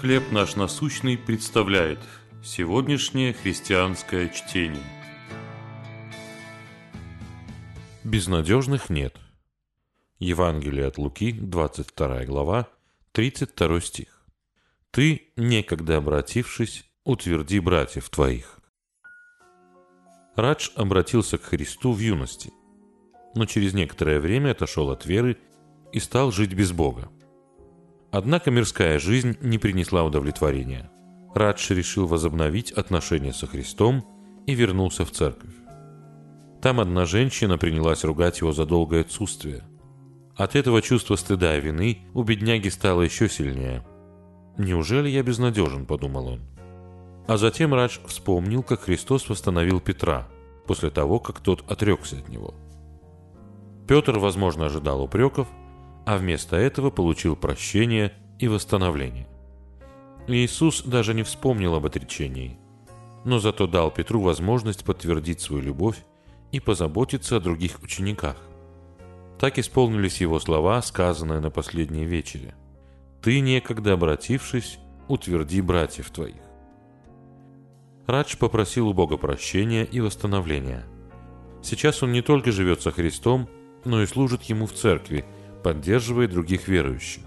«Хлеб наш насущный» представляет сегодняшнее христианское чтение. Безнадежных нет. Евангелие от Луки, 22 глава, 32 стих. «Ты, некогда обратившись, утверди братьев твоих». Радж обратился к Христу в юности, но через некоторое время отошел от веры и стал жить без Бога. Однако мирская жизнь не принесла удовлетворения. Радж решил возобновить отношения со Христом и вернулся в церковь. Там одна женщина принялась ругать его за долгое отсутствие. От этого чувства стыда и вины у бедняги стало еще сильнее. «Неужели я безнадежен?» – подумал он. А затем Радж вспомнил, как Христос восстановил Петра, после того, как тот отрекся от него. Петр, возможно, ожидал упреков, а вместо этого получил прощение и восстановление. Иисус даже не вспомнил об отречении, но зато дал Петру возможность подтвердить свою любовь и позаботиться о других учениках. Так исполнились его слова, сказанные на последней вечере. «Ты, некогда обратившись, утверди братьев твоих». Радж попросил у Бога прощения и восстановления. Сейчас он не только живет со Христом, но и служит Ему в церкви – поддерживает других верующих.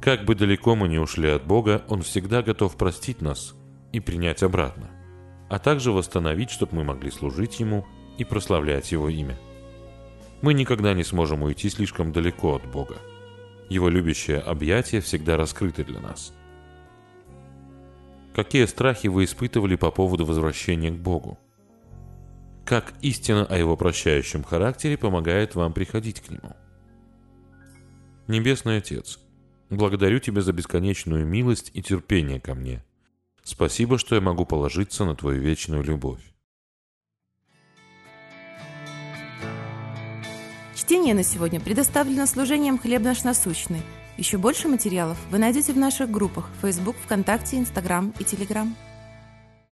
Как бы далеко мы ни ушли от Бога, Он всегда готов простить нас и принять обратно, а также восстановить, чтобы мы могли служить Ему и прославлять Его имя. Мы никогда не сможем уйти слишком далеко от Бога. Его любящее объятие всегда раскрыто для нас. Какие страхи вы испытывали по поводу возвращения к Богу? Как истина о Его прощающем характере помогает вам приходить к Нему? Небесный Отец, благодарю Тебя за бесконечную милость и терпение ко мне. Спасибо, что я могу положиться на Твою вечную любовь. Чтение на сегодня предоставлено служением «Хлеб наш насущный». Еще больше материалов вы найдете в наших группах Facebook, ВКонтакте, Инстаграм и Телеграм.